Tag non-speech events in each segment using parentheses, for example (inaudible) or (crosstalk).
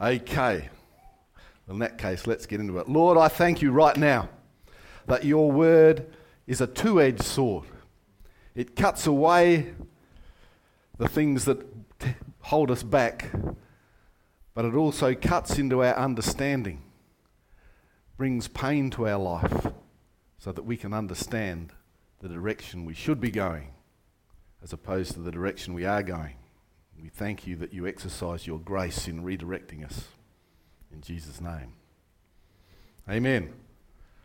Okay. In that case, let's get into it. Lord, I thank you right now that your word is a two edged sword. It cuts away the things that t- hold us back, but it also cuts into our understanding, brings pain to our life, so that we can understand the direction we should be going as opposed to the direction we are going. We thank you that you exercise your grace in redirecting us. In Jesus' name. Amen.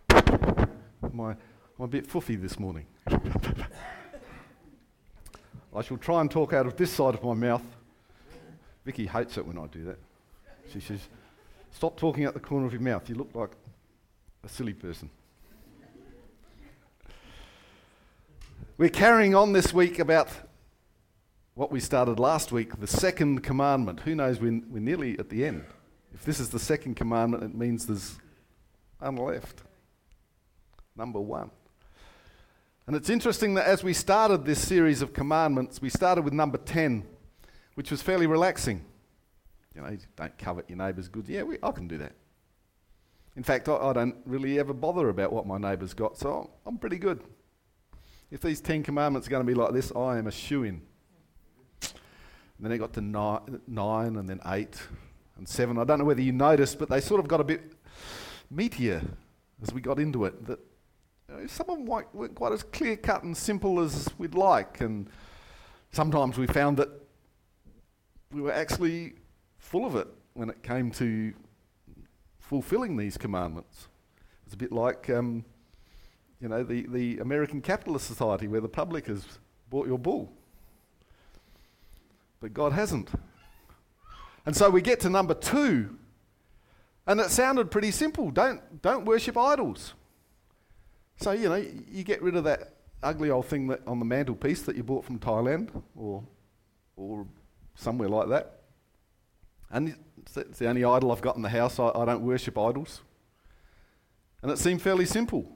Am I, I'm a bit foofy this morning. (laughs) I shall try and talk out of this side of my mouth. Vicky hates it when I do that. She says, Stop talking out the corner of your mouth. You look like a silly person. We're carrying on this week about what we started last week, the second commandment. Who knows, we're, we're nearly at the end. If this is the second commandment, it means there's one left. Number one. And it's interesting that as we started this series of commandments, we started with number 10, which was fairly relaxing. You know, don't covet your neighbour's goods. Yeah, we, I can do that. In fact, I, I don't really ever bother about what my neighbour's got, so I'm, I'm pretty good. If these Ten Commandments are going to be like this, I am a shoe in. Then it got to nine, nine and then eight and seven. I don't know whether you noticed, but they sort of got a bit meatier as we got into it. That you know, some of them weren't quite as clear cut and simple as we'd like, and sometimes we found that we were actually full of it when it came to fulfilling these commandments. It's a bit like, um, you know, the, the American capitalist society where the public has bought your bull. But God hasn't. And so we get to number two, and it sounded pretty simple. Don't, don't worship idols. So, you know, you get rid of that ugly old thing that on the mantelpiece that you bought from Thailand or, or somewhere like that. And it's the only idol I've got in the house. I, I don't worship idols. And it seemed fairly simple.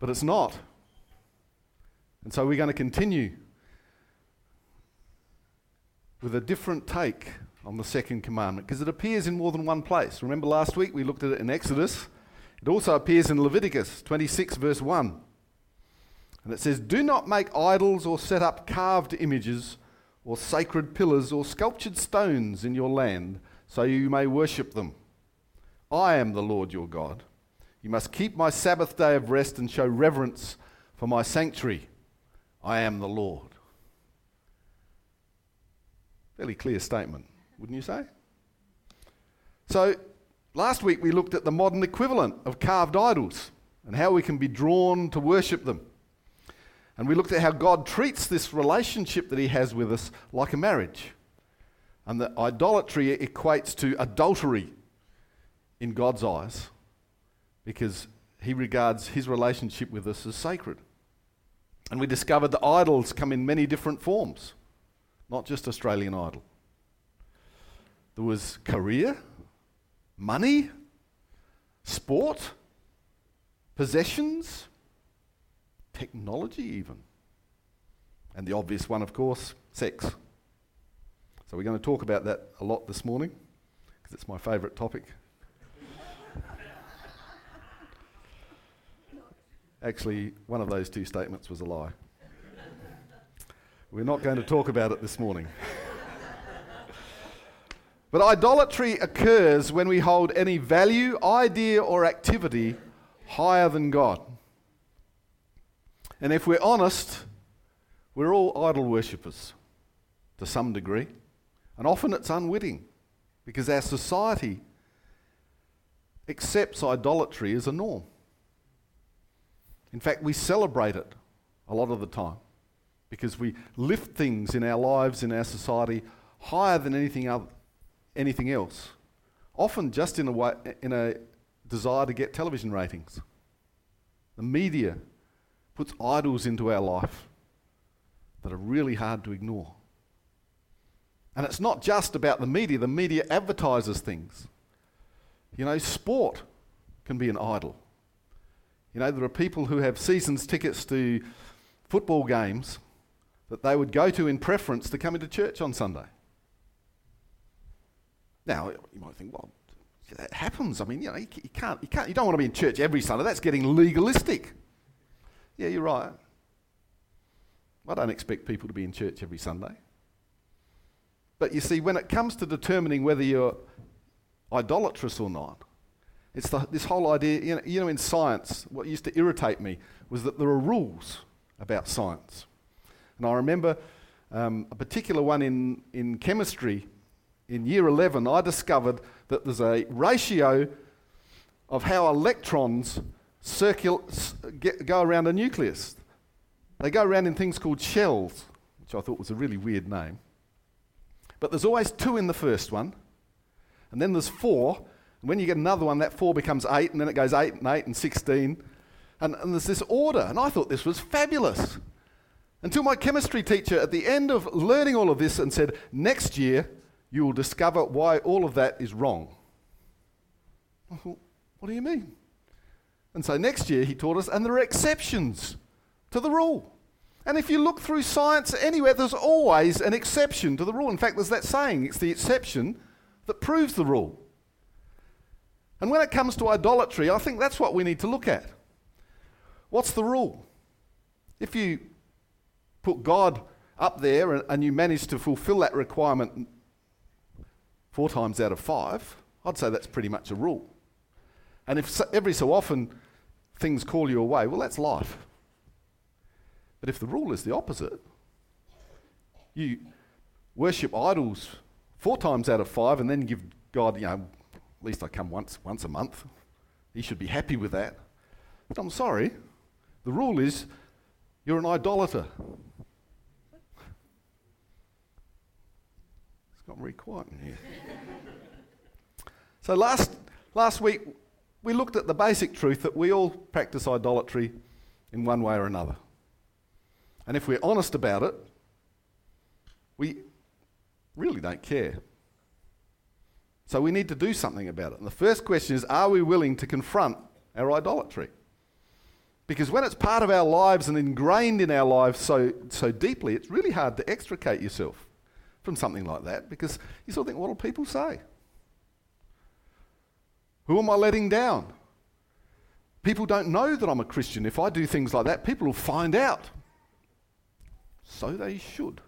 But it's not. And so we're going to continue with a different take on the second commandment because it appears in more than one place. Remember last week we looked at it in Exodus. It also appears in Leviticus 26, verse 1. And it says, Do not make idols or set up carved images or sacred pillars or sculptured stones in your land, so you may worship them. I am the Lord your God. You must keep my Sabbath day of rest and show reverence for my sanctuary. I am the Lord. Fairly clear statement, wouldn't you say? So, last week we looked at the modern equivalent of carved idols and how we can be drawn to worship them. And we looked at how God treats this relationship that He has with us like a marriage. And that idolatry equates to adultery in God's eyes because He regards His relationship with us as sacred. And we discovered that idols come in many different forms not just Australian Idol. There was career, money, sport, possessions, technology, even. And the obvious one, of course, sex. So we're going to talk about that a lot this morning because it's my favourite topic. (laughs) Actually, one of those two statements was a lie. We're not going to talk about it this morning. (laughs) but idolatry occurs when we hold any value, idea, or activity higher than God. And if we're honest, we're all idol worshippers to some degree. And often it's unwitting because our society accepts idolatry as a norm. In fact, we celebrate it a lot of the time because we lift things in our lives, in our society, higher than anything, other, anything else. Often just in a, way, in a desire to get television ratings. The media puts idols into our life that are really hard to ignore. And it's not just about the media, the media advertises things. You know, sport can be an idol. You know, there are people who have seasons tickets to football games that they would go to in preference to coming to church on Sunday. Now, you might think, well, that happens. I mean, you know, you, can't, you can't, you don't want to be in church every Sunday. That's getting legalistic. Yeah, you're right. I don't expect people to be in church every Sunday. But you see, when it comes to determining whether you're idolatrous or not, it's the, this whole idea, you know, you know, in science, what used to irritate me was that there are rules about science. And I remember um, a particular one in, in chemistry in year 11, I discovered that there's a ratio of how electrons circul- get, go around a nucleus. They go around in things called shells, which I thought was a really weird name. But there's always two in the first one, and then there's four. And when you get another one, that four becomes eight, and then it goes eight and eight and 16. And, and there's this order, and I thought this was fabulous. Until my chemistry teacher, at the end of learning all of this, and said, Next year, you will discover why all of that is wrong. I thought, What do you mean? And so next year, he taught us, and there are exceptions to the rule. And if you look through science anywhere, there's always an exception to the rule. In fact, there's that saying it's the exception that proves the rule. And when it comes to idolatry, I think that's what we need to look at. What's the rule? If you put God up there and, and you manage to fulfill that requirement four times out of five, I'd say that's pretty much a rule. And if so, every so often things call you away, well, that's life. But if the rule is the opposite, you worship idols four times out of five and then give God, you know, at least I come once, once a month. He should be happy with that. But I'm sorry, the rule is you're an idolater. Got very quiet in here. (laughs) so last, last week, we looked at the basic truth that we all practice idolatry in one way or another. And if we're honest about it, we really don't care. So we need to do something about it. And the first question is are we willing to confront our idolatry? Because when it's part of our lives and ingrained in our lives so, so deeply, it's really hard to extricate yourself from something like that because you sort of think, what will people say? Who am I letting down? People don't know that I'm a Christian. If I do things like that, people will find out. So they should.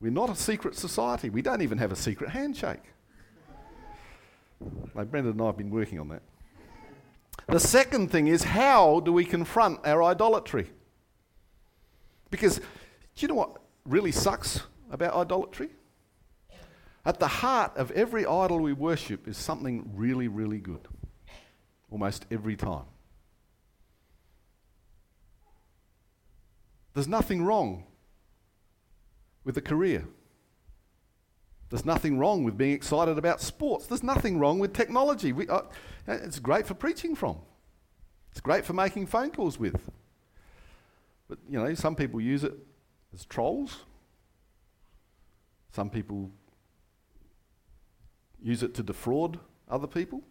We're not a secret society. We don't even have a secret handshake. Like Brendan and I have been working on that. The second thing is how do we confront our idolatry? Because do you know what really sucks about idolatry? At the heart of every idol we worship is something really, really good. Almost every time. There's nothing wrong with a career. There's nothing wrong with being excited about sports. There's nothing wrong with technology. We, uh, it's great for preaching from. It's great for making phone calls with. But, you know, some people use it as trolls. Some people use it to defraud other people.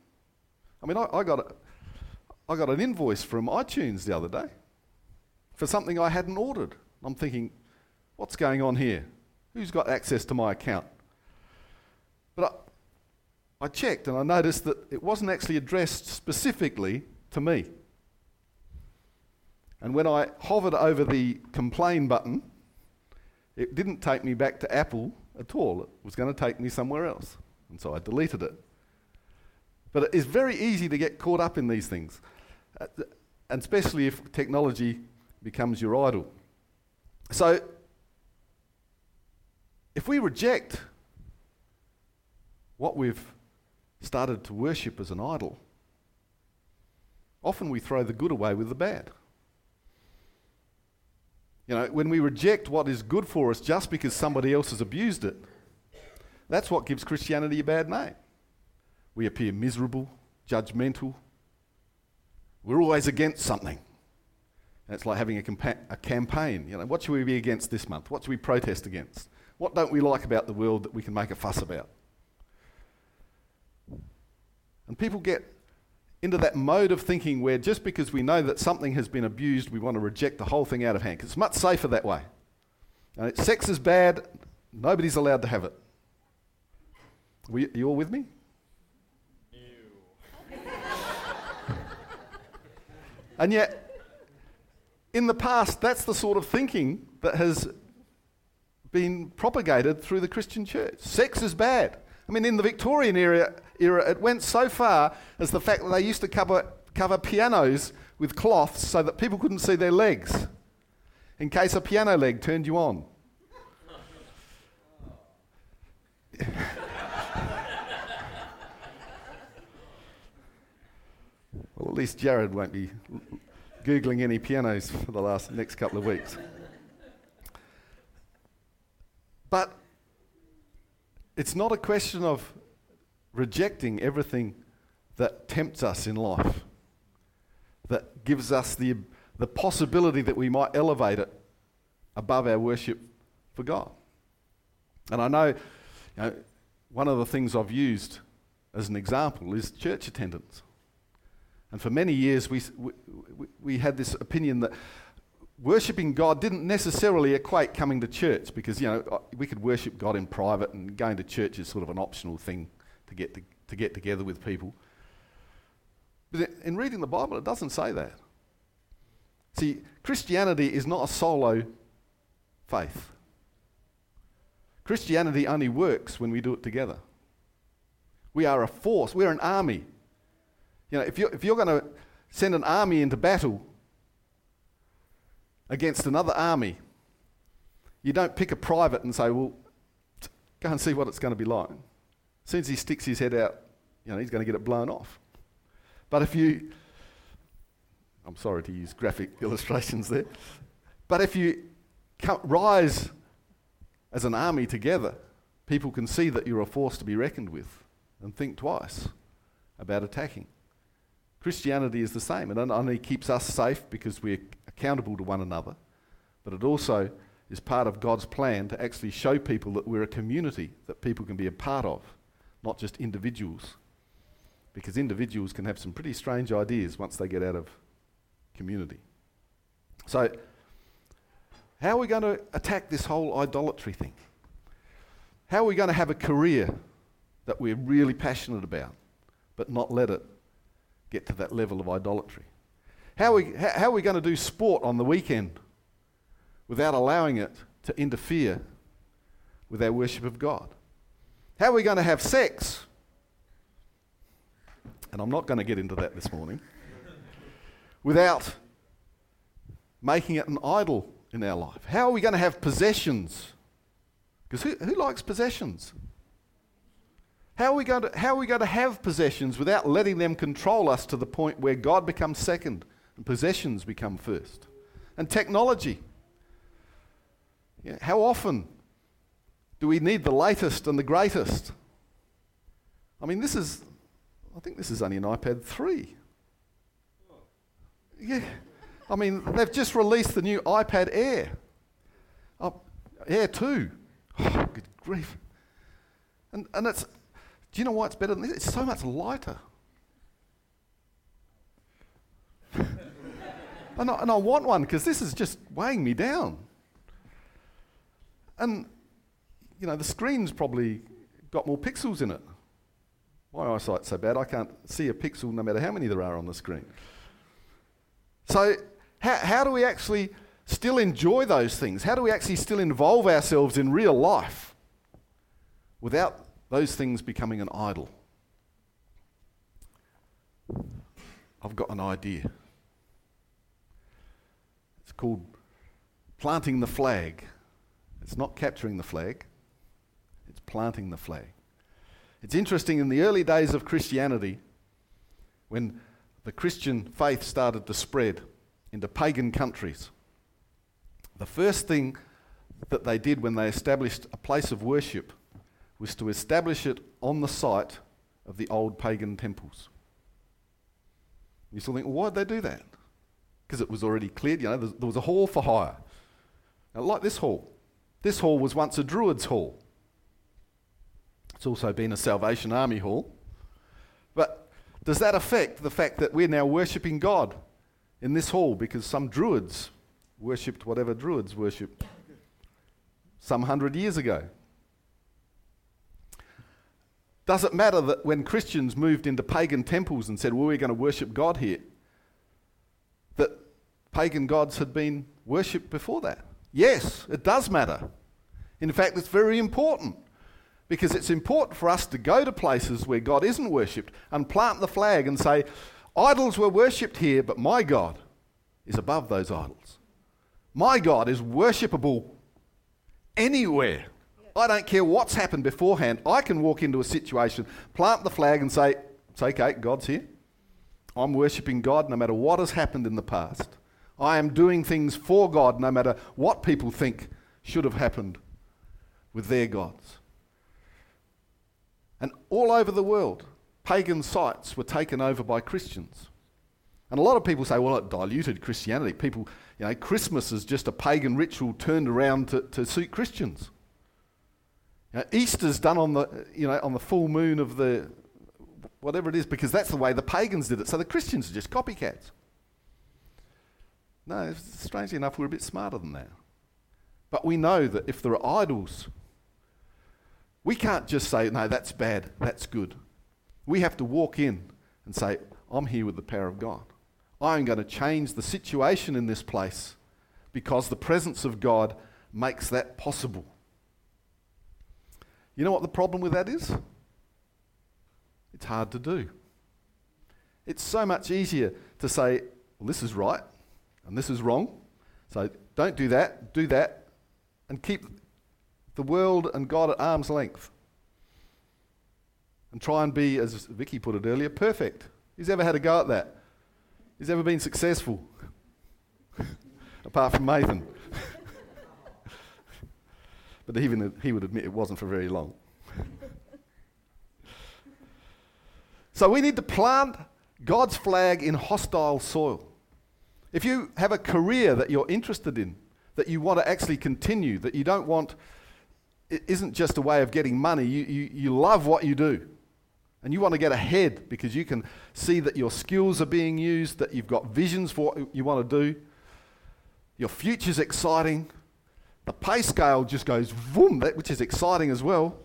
I mean, I, I got, a, I got an invoice from iTunes the other day for something I hadn't ordered. I'm thinking, what's going on here? Who's got access to my account? But I, I checked and I noticed that it wasn't actually addressed specifically to me. And when I hovered over the complain button, it didn't take me back to Apple at all. It was going to take me somewhere else. And so I deleted it. But it is very easy to get caught up in these things, uh, and especially if technology becomes your idol. So, if we reject what we've started to worship as an idol, often we throw the good away with the bad. You know, when we reject what is good for us just because somebody else has abused it, that's what gives Christianity a bad name. We appear miserable, judgmental. We're always against something. And it's like having a, a campaign. You know, what should we be against this month? What should we protest against? What don't we like about the world that we can make a fuss about? And people get into that mode of thinking where just because we know that something has been abused, we want to reject the whole thing out of hand. Because it's much safer that way. And sex is bad, nobody's allowed to have it. We, you all with me? (laughs) and yet, in the past, that's the sort of thinking that has been propagated through the Christian church. Sex is bad. I mean, in the Victorian era, era, it went so far as the fact that they used to cover, cover pianos with cloths so that people couldn't see their legs in case a piano leg turned you on. (laughs) well, at least Jared won't be Googling any pianos for the last next couple of weeks. But it's not a question of rejecting everything that tempts us in life, that gives us the, the possibility that we might elevate it above our worship for God. And I know, you know one of the things I've used as an example is church attendance. And for many years, we, we, we had this opinion that worshipping God didn't necessarily equate coming to church because, you know, we could worship God in private and going to church is sort of an optional thing to get, to, to get together with people. But in reading the Bible, it doesn't say that. See, Christianity is not a solo faith. Christianity only works when we do it together. We are a force, we're an army. You know, if you're, if you're going to send an army into battle, against another army, you don't pick a private and say, well, go and see what it's going to be like. As soon as he sticks his head out, you know, he's going to get it blown off. But if you, I'm sorry to use graphic (laughs) illustrations there, but if you rise as an army together, people can see that you're a force to be reckoned with and think twice about attacking. Christianity is the same. It only keeps us safe because we're accountable to one another, but it also is part of God's plan to actually show people that we're a community that people can be a part of, not just individuals. Because individuals can have some pretty strange ideas once they get out of community. So, how are we going to attack this whole idolatry thing? How are we going to have a career that we're really passionate about, but not let it get to that level of idolatry? How are we, how, are we going to do sport on the weekend without allowing it to interfere with our worship of God? How are we going to have sex? And I'm not going to get into that this morning. without making it an idol in our life. How are we going to have possessions? Because who, who likes possessions? How are, we going to, how are we going to have possessions without letting them control us to the point where God becomes second possessions become first? And technology. Yeah, how often do we need the latest and the greatest? I mean, this is, I think this is only an iPad 3. Yeah. I mean, they've just released the new iPad Air. Oh, Air 2. Oh, (sighs) good grief. And, and it's, do you know why it's better than this? It's so much lighter. And, I, and I want one because this is just weighing me down. And, you know, the screen's probably got more pixels in it. My eyesight's so bad I can't see a pixel no matter how many there are on the screen. So, how, how do we actually still enjoy those things? How do we actually still involve ourselves in real life without those things becoming an idol. I've got an idea. Called planting the flag. It's not capturing the flag, it's planting the flag. It's interesting in the early days of Christianity, when the Christian faith started to spread into pagan countries, the first thing that they did when they established a place of worship was to establish it on the site of the old pagan temples. You still think, well, why'd they do that? Because it was already cleared. You know, there was a hall for hire. Now, like this hall. This hall was once a Druid's hall. It's also been a Salvation Army hall. But does that affect the fact that we're now worshipping God in this hall because some Druids worshipped whatever Druids worshipped some hundred years ago? Does it matter that when Christians moved into pagan temples and said, well, we're going to worship God here, pagan gods had been worshipped before that? Yes, it does matter. In fact, it's very important because it's important for us to go to places where God isn't worshipped and plant the flag and say, Idols were worshipped here, but my God is above those idols. My God is worshipable anywhere. I don't care what's happened beforehand. I can walk into a situation, plant the flag, and say, It's okay, God's here. I'm worshipping God no matter what has happened in the past. I am doing things for God no matter what people think should have happened with their gods. And all over the world, pagan sites were taken over by Christians. And a lot of people say, well, it diluted Christianity. People, you know, Christmas is just a pagan ritual turned around to, to suit Christians. You know, Easter's done on the, you know, on the full moon of the, whatever it is, because that's the way the pagans did it. So the Christians are just copycats. No, strangely enough, we're a bit smarter than that. But we know that if there are idols, we can't just say, no, that's bad, that's good. We have to walk in and say, I'm here with the power of God. I'm going to change the situation in this place because the presence of God makes that possible. You know what the problem with that is? It's hard to do. It's so much easier to say, well, this is right and this is wrong. So don't do that, do that, and keep the world and God at arm's length. And try and be, as Vicky put it earlier, perfect. Who's ever had a go at that? Who's ever been successful? (laughs) Apart from Nathan. (laughs) but even he would admit it wasn't for very long. (laughs) so we need to plant God's flag in hostile soil. If you have a career that you're interested in, that you want to actually continue, that you don't want, it isn't just a way of getting money, you, you, you love what you do. And you want to get ahead because you can see that your skills are being used, that you've got visions for what you want to do. Your future's exciting. The pay scale just goes boom, which is exciting as well.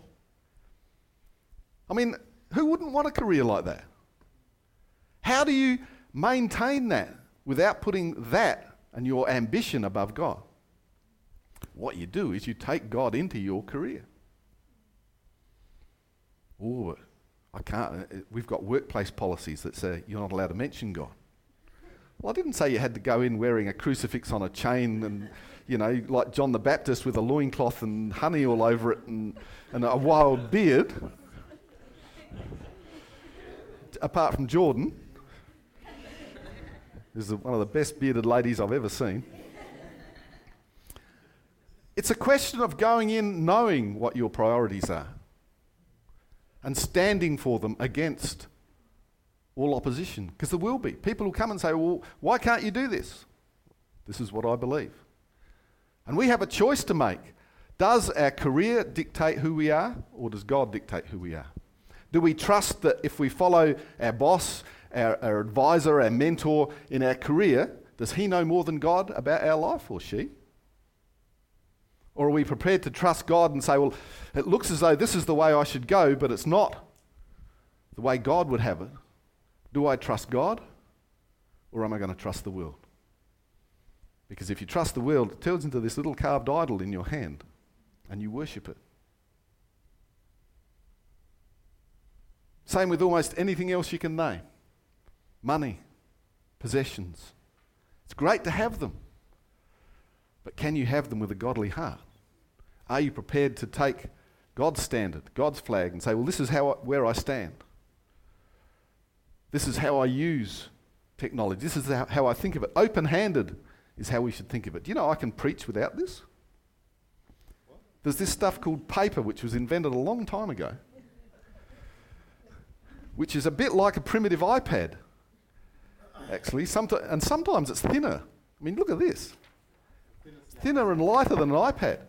I mean, who wouldn't want a career like that? How do you maintain that without putting that and your ambition above God? What you do is you take God into your career. Oh, I can't. Uh, uh, we've got workplace policies that say you're not allowed to mention God. Well, I didn't say you had to go in wearing a crucifix on a chain and, you know, like John the Baptist with a loincloth and honey all over it and, and a wild beard. Apart from Jordan, is one of the best bearded ladies I've ever seen. It's a question of going in knowing what your priorities are and standing for them against all opposition. Because there will be. People will come and say, well, why can't you do this? This is what I believe. And we have a choice to make. Does our career dictate who we are, or does God dictate who we are? Do we trust that if we follow our boss, our, our advisor, our mentor in our career, does he know more than God about our life or she? Or are we prepared to trust God and say, well, it looks as though this is the way I should go, but it's not the way God would have it? Do I trust God or am I going to trust the world? Because if you trust the world, it turns into this little carved idol in your hand and you worship it. Same with almost anything else you can name money, possessions. It's great to have them, but can you have them with a godly heart? Are you prepared to take God's standard, God's flag, and say, well, this is how I, where I stand? This is how I use technology. This is how, I think of it. Open handed is how we should think of it. Do you know I can preach without this? There's this stuff called paper, which was invented a long time ago, which is a bit like a primitive iPad, actually. Somet- and sometimes it's thinner. I mean, look at this. It's thinner and lighter than an iPad.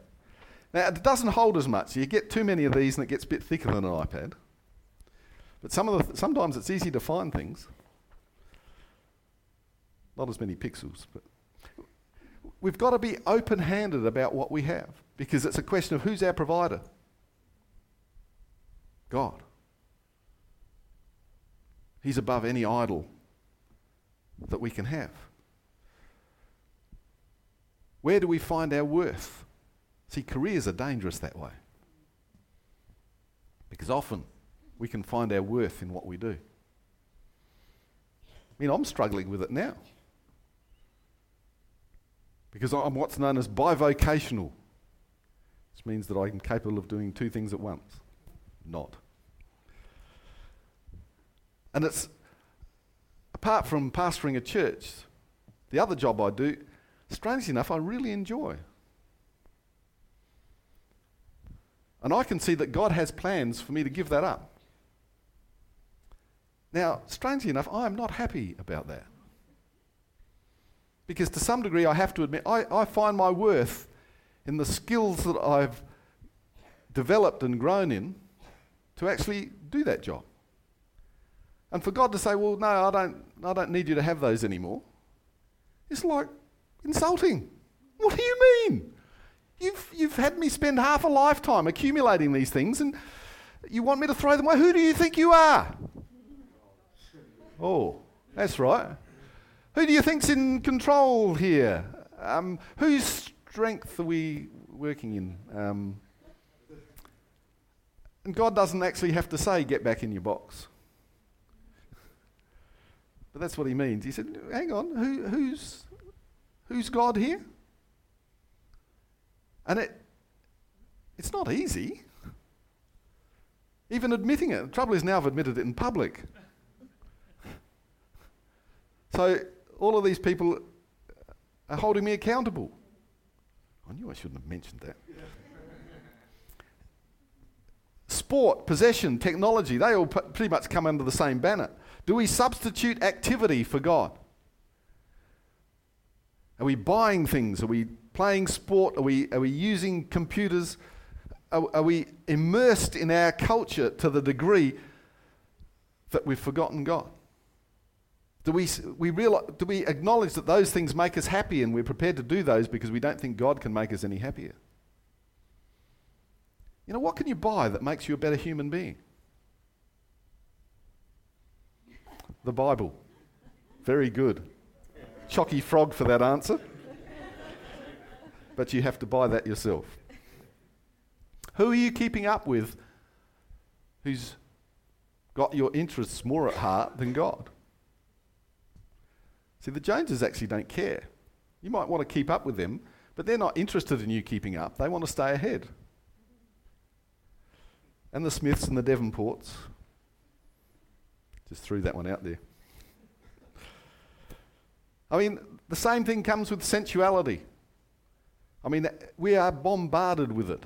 Now, it doesn't hold as much. You get too many of these and it gets a bit thicker than an iPad. But some of the th- sometimes it's easy to find things. Not as many pixels, but we've got to be open handed about what we have because it's a question of who's our provider? God. He's above any idol that we can have. Where do we find our worth? See, careers are dangerous that way. Because often we can find our worth in what we do. I mean, I'm struggling with it now. Because I'm what's known as bivocational, which means that I'm capable of doing two things at once. Not. And it's apart from pastoring a church, the other job I do, strangely enough, I really enjoy. And I can see that God has plans for me to give that up. Now, strangely enough, I am not happy about that. Because to some degree, I have to admit, I, I find my worth in the skills that I've developed and grown in to actually do that job. And for God to say, well, no, I don't, I don't need you to have those anymore, it's like insulting. What do you mean? You've, you've had me spend half a lifetime accumulating these things and you want me to throw them away? Who do you think you are? Oh, that's right. Who do you think's in control here? Um, whose strength are we working in? Um, and God doesn't actually have to say, get back in your box. That's what he means. He said, hang on, who, who's, who's God here? And it, it's not easy. Even admitting it. The trouble is now I've admitted it in public. so all of these people are holding me accountable. I knew I shouldn't have mentioned that. Sport, possession, technology, they all pretty much come under the same banner. Do we substitute activity for God? Are we buying things? Are we playing sport? Are we, are we using computers? Are, are we immersed in our culture to the degree that we've forgotten God? Do we, we realize, do we acknowledge that those things make us happy and we're prepared to do those because we don't think God can make us any happier? You know, what can you buy that makes you a better human being? The Bible. Very good. Chocky frog for that answer but you have to buy that yourself. Who are you keeping up with who's got your interests more at heart than God? See, the Joneses actually don't care. You might want to keep up with them, but they're not interested in you keeping up. They want to stay ahead. And the Smiths and the Devonports. Just threw that one out there. I mean, the same thing comes with sensuality. I mean, we are bombarded with it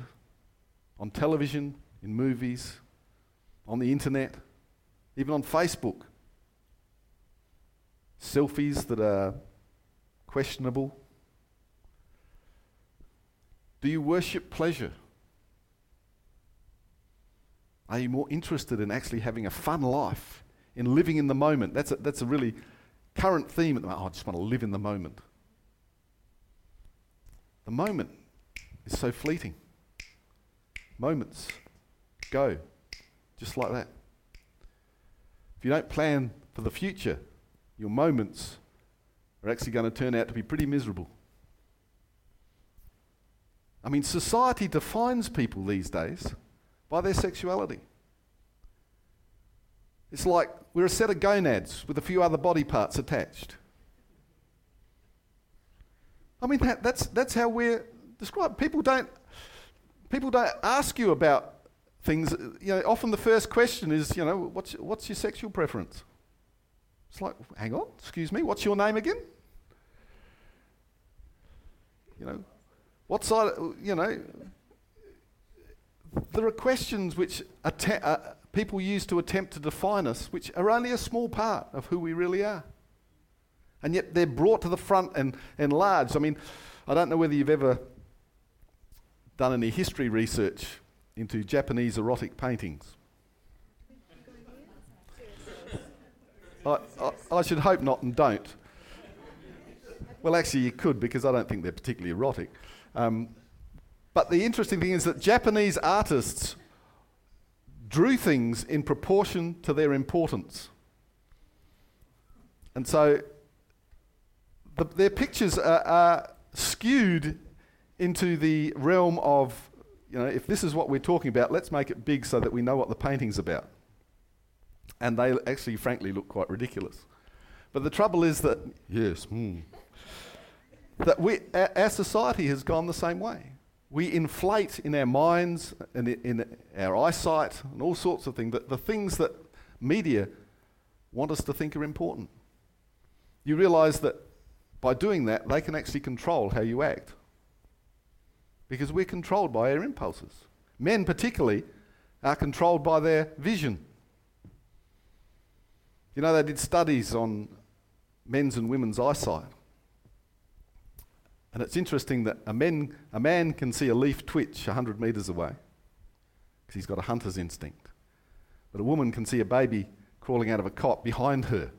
on television, in movies, on the internet, even on Facebook. Selfies that are questionable. Do you worship pleasure? Are you more interested in actually having a fun life, in living in the moment? That's a, that's a really current theme at the moment. Oh, I just want to live in the moment. The moment is so fleeting. Moments go just like that. If you don't plan for the future, your moments are actually going to turn out to be pretty miserable. I mean, society defines people these days by their sexuality. It's like we're a set of gonads with a few other body parts attached. I mean, that, that's, that's how we're described. People don't, people don't ask you about things. You know, often the first question is, you know, what's, what's your sexual preference? It's like, hang on, excuse me, what's your name again? You know, what side, you know, there are questions which att- uh, people use to attempt to define us, which are only a small part of who we really are and yet they're brought to the front and enlarged. I mean, I don't know whether you've ever done any history research into Japanese erotic paintings. (laughs) I, I, I, should hope not and don't. Well, actually, you could because I don't think they're particularly erotic. Um, but the interesting thing is that Japanese artists drew things in proportion to their importance. And so the, their pictures are, are skewed into the realm of, you know, if this is what we're talking about, let's make it big so that we know what the painting's about. And they actually, frankly, look quite ridiculous. But the trouble is that, yes, hmm, that we, our, our society has gone the same way. We inflate in our minds and in our eyesight and all sorts of things, the, the things that media want us to think are important. You realize that by doing that, they can actually control how you act. Because we're controlled by our impulses. Men, particularly, are controlled by their vision. You know, they did studies on men's and women's eyesight. And it's interesting that a, men, a man can see a leaf twitch 100 metres away because he's got a hunter's instinct. But a woman can see a baby crawling out of a cot behind her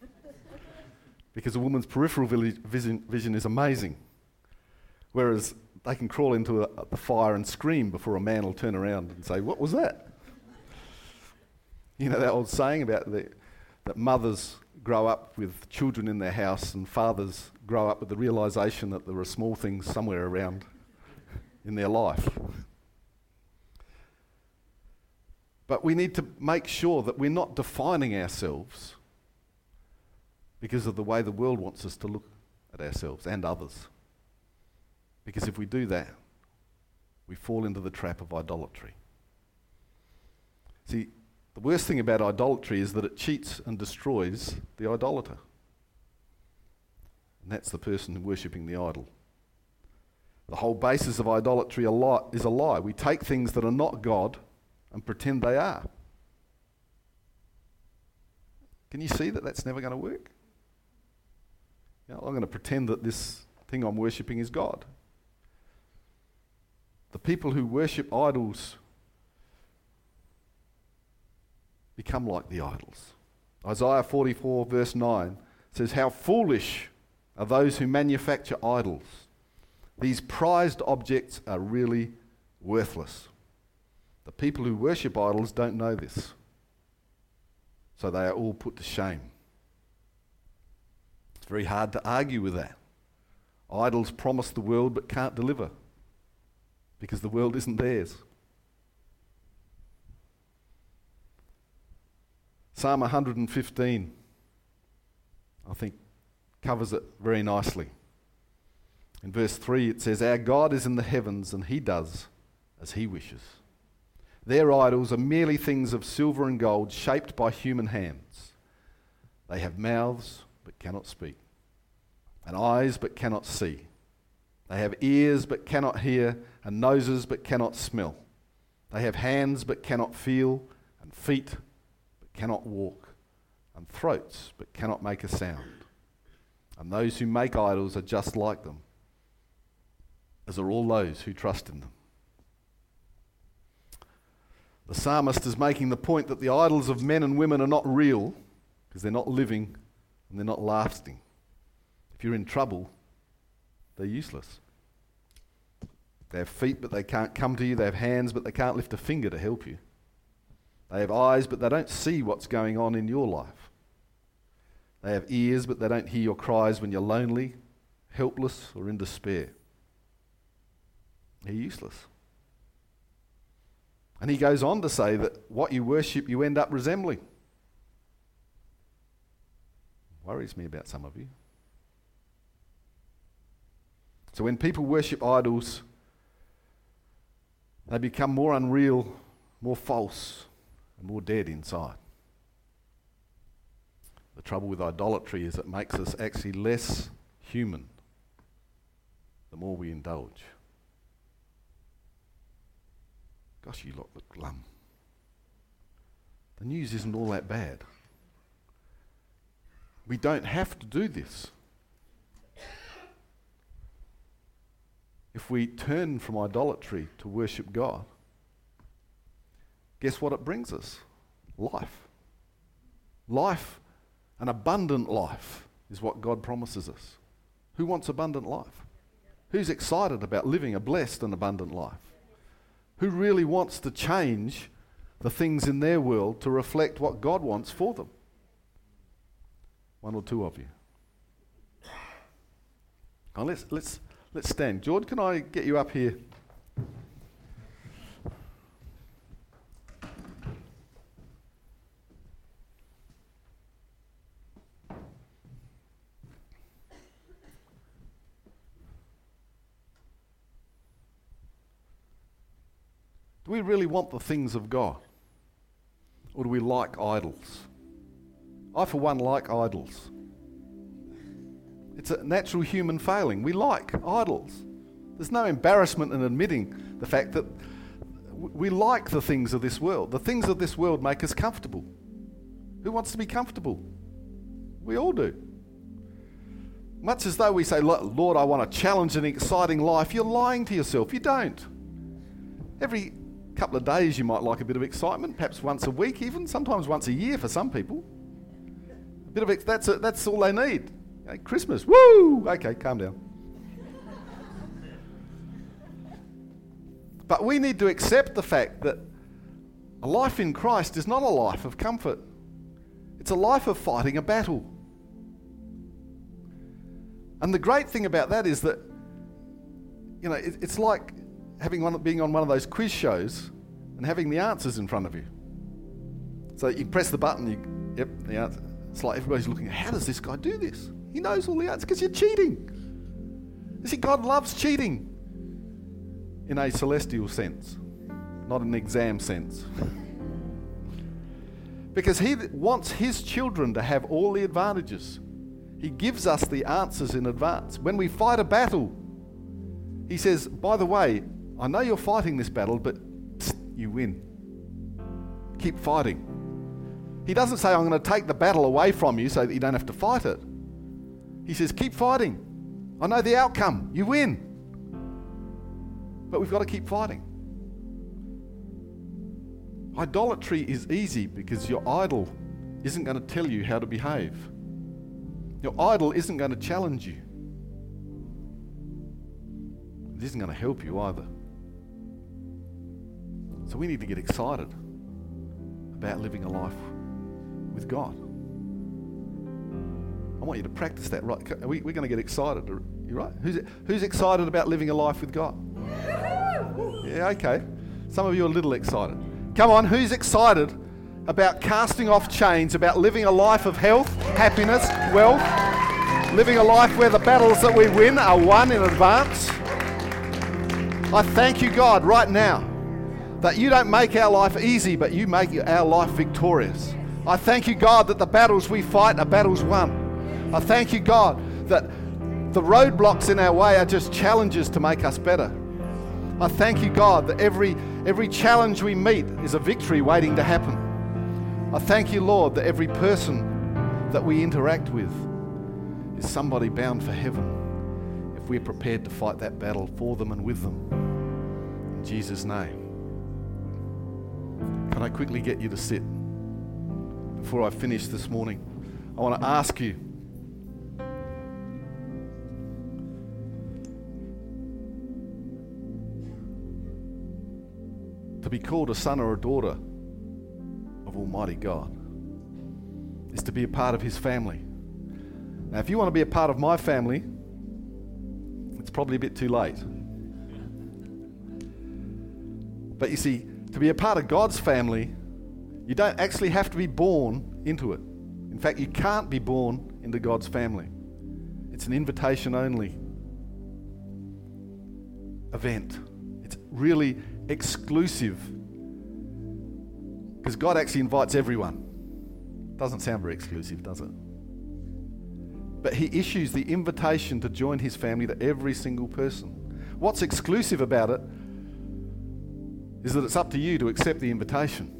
(laughs) because a woman's peripheral vision, vision is amazing. Whereas they can crawl into a, the fire and scream before a man will turn around and say, What was that? (laughs) You know that old saying about the, that mothers grow up with children in their house and fathers grow up with the realization that there are small things somewhere around in their life. But we need to make sure that we're not defining ourselves because of the way the world wants us to look at ourselves and others. Because if we do that, we fall into the trap of idolatry. See, the worst thing about idolatry is that it cheats and destroys the idolater. And that's the person worshipping the idol. The whole basis of idolatry is a lie. We take things that are not God and pretend they are. Can you see that that's never going to work? You know, I'm going to pretend that this thing I'm worshipping is God. The people who worship idols become like the idols. Isaiah 44, verse 9 says, How foolish are those who manufacture idols. These prized objects are really worthless. The people who worship idols don't know this. So they are all put to shame. It's very hard to argue with that. Idols promise the world but can't deliver because the world isn't theirs. Psalm 115, I think, covers it very nicely. In verse 3, it says, Our God is in the heavens, and he does as he wishes. Their idols are merely things of silver and gold shaped by human hands. They have mouths but cannot speak, and eyes but cannot see. They have ears but cannot hear, and noses but cannot smell. They have hands but cannot feel, and feet but cannot walk, and throats, but cannot make a sound. And those who make idols are just like them, as are all those who trust in them. The psalmist is making the point that the idols of men and women are not real because they're not living and they're not lasting. If you're in trouble, they're useless. They have feet, but they can't come to you. They have hands, but they can't lift a finger to help you. They have eyes, but they don't see what's going on in your life. They have ears, but they don't hear your cries when you're lonely, helpless, or in despair. They're useless. And he goes on to say that what you worship, you end up resembling. Worries me about some of you. So when people worship idols, they become more unreal, more false, and more dead inside. The trouble with idolatry is it makes us actually less human the more we indulge. Gosh, you lot look glum. The news isn't all that bad. We don't have to do this. If we turn from idolatry to worship God, guess what it brings us? Life. Life, an abundant life, is what God promises us. Who wants abundant life? Who's excited about living a blessed and abundant life? Who really wants to change the things in their world to reflect what God wants for them? One or two of you. Oh, let's, let's, let's stand. George, can I get you up here? We really want the things of God? Or do we like idols? I, for one, like idols. It's a natural human failing. We like idols. There's no embarrassment in admitting the fact that we like the things of this world. The things of this world make us comfortable. Who wants to be comfortable? We all do. Much as though we say, Lord, I want a challenge exciting life, you're lying to yourself. You don't. Every couple of days you might like a bit of excitement, perhaps once a week even, sometimes once a year for some people. A bit of ex- that's, a, that's all they need. Okay, Christmas, woo! Okay, calm down. but we need to accept the fact that a life in Christ is not a life of comfort. It's a life of fighting a battle. And the great thing about that is that, you know, it, it's like having one, being on one of those quiz shows and having the answers in front of you. So you press the button, you, yep, the answer. It's like everybody's looking, how does this guy do this? He knows all the answers because you're cheating. You see, God loves cheating in a celestial sense, not an exam sense. (laughs) because He wants His children to have all the advantages. He gives us the answers in advance. When we fight a battle, He says, by the way, I know you're fighting this battle, but you win. Keep fighting. He doesn't say, I'm going to take the battle away from you so that you don't have to fight it. He says, Keep fighting. I know the outcome. You win. But we've got to keep fighting. Idolatry is easy because your idol isn't going to tell you how to behave. Your idol isn't going to challenge you. It isn't going to help you either. So we need to get excited about living a life with God. I want you to practice that, right? We, are going to get excited. You right? Who's, who's excited about living a life with God? (laughs) Yeah, okay. Some of you are a little excited. Come on, who's excited about casting off chains, about living a life of health, happiness, wealth, living a life where the battles that we win are won in advance? I thank you, God, right now that you don't make our life easy, but you make our life victorious. I thank you, God, that the battles we fight are battles won. I thank you, God, that the roadblocks in our way are just challenges to make us better. I thank you, God, that every, every challenge we meet is a victory waiting to happen. I thank you, Lord, that every person that we interact with is somebody bound for heaven if we're prepared to fight that battle for them and with them. In Jesus' name. Can I quickly get you to sit before I finish this morning? I want to ask you. To be called a son or a daughter of Almighty God is to be a part of His family. Now, if you want to be a part of my family, it's probably a bit too late. But you see, to be a part of God's family, you don't actually have to be born into it. In fact, you can't be born into God's family. It's an invitation only event. It's really exclusive because God actually invites everyone. Doesn't sound very exclusive, does it? But He issues the invitation to join His family to every single person. What's exclusive about it is that it's up to you to accept the invitation.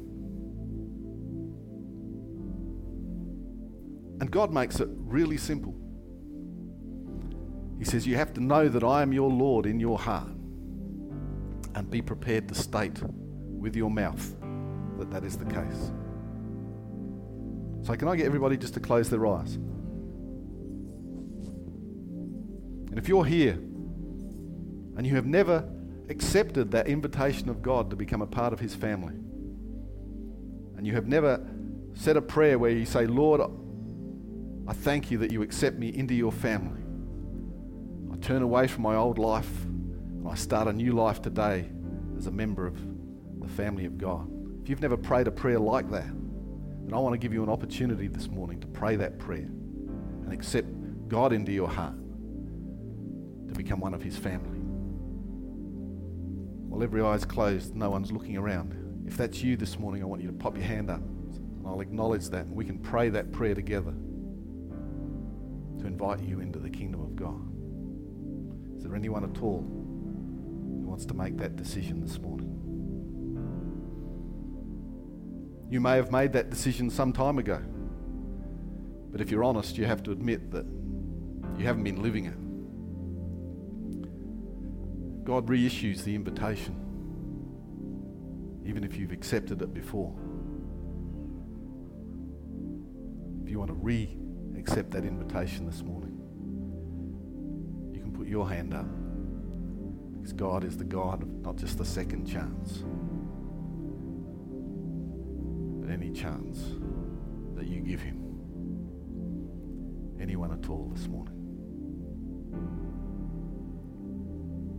And God makes it really simple. He says, You have to know that I am your Lord in your heart and be prepared to state with your mouth that that is the case. So, can I get everybody just to close their eyes? And if you're here and you have never accepted that invitation of God to become a part of His family, and you have never said a prayer where you say, Lord, I thank you that you accept me into your family. I turn away from my old life and I start a new life today as a member of the family of God. If you've never prayed a prayer like that, then I want to give you an opportunity this morning to pray that prayer and accept God into your heart to become one of his family. While every eye is closed, no one's looking around. If that's you this morning, I want you to pop your hand up. And I'll acknowledge that and we can pray that prayer together to invite you into the kingdom of God. Is there anyone at all who wants to make that decision this morning? You may have made that decision some time ago. But if you're honest, you have to admit that you haven't been living it. God reissues the invitation, even if you've accepted it before. If you want to re accept that invitation this morning, you can put your hand up. Because God is the God of not just the second chance, but any chance that you give Him. Anyone at all this morning.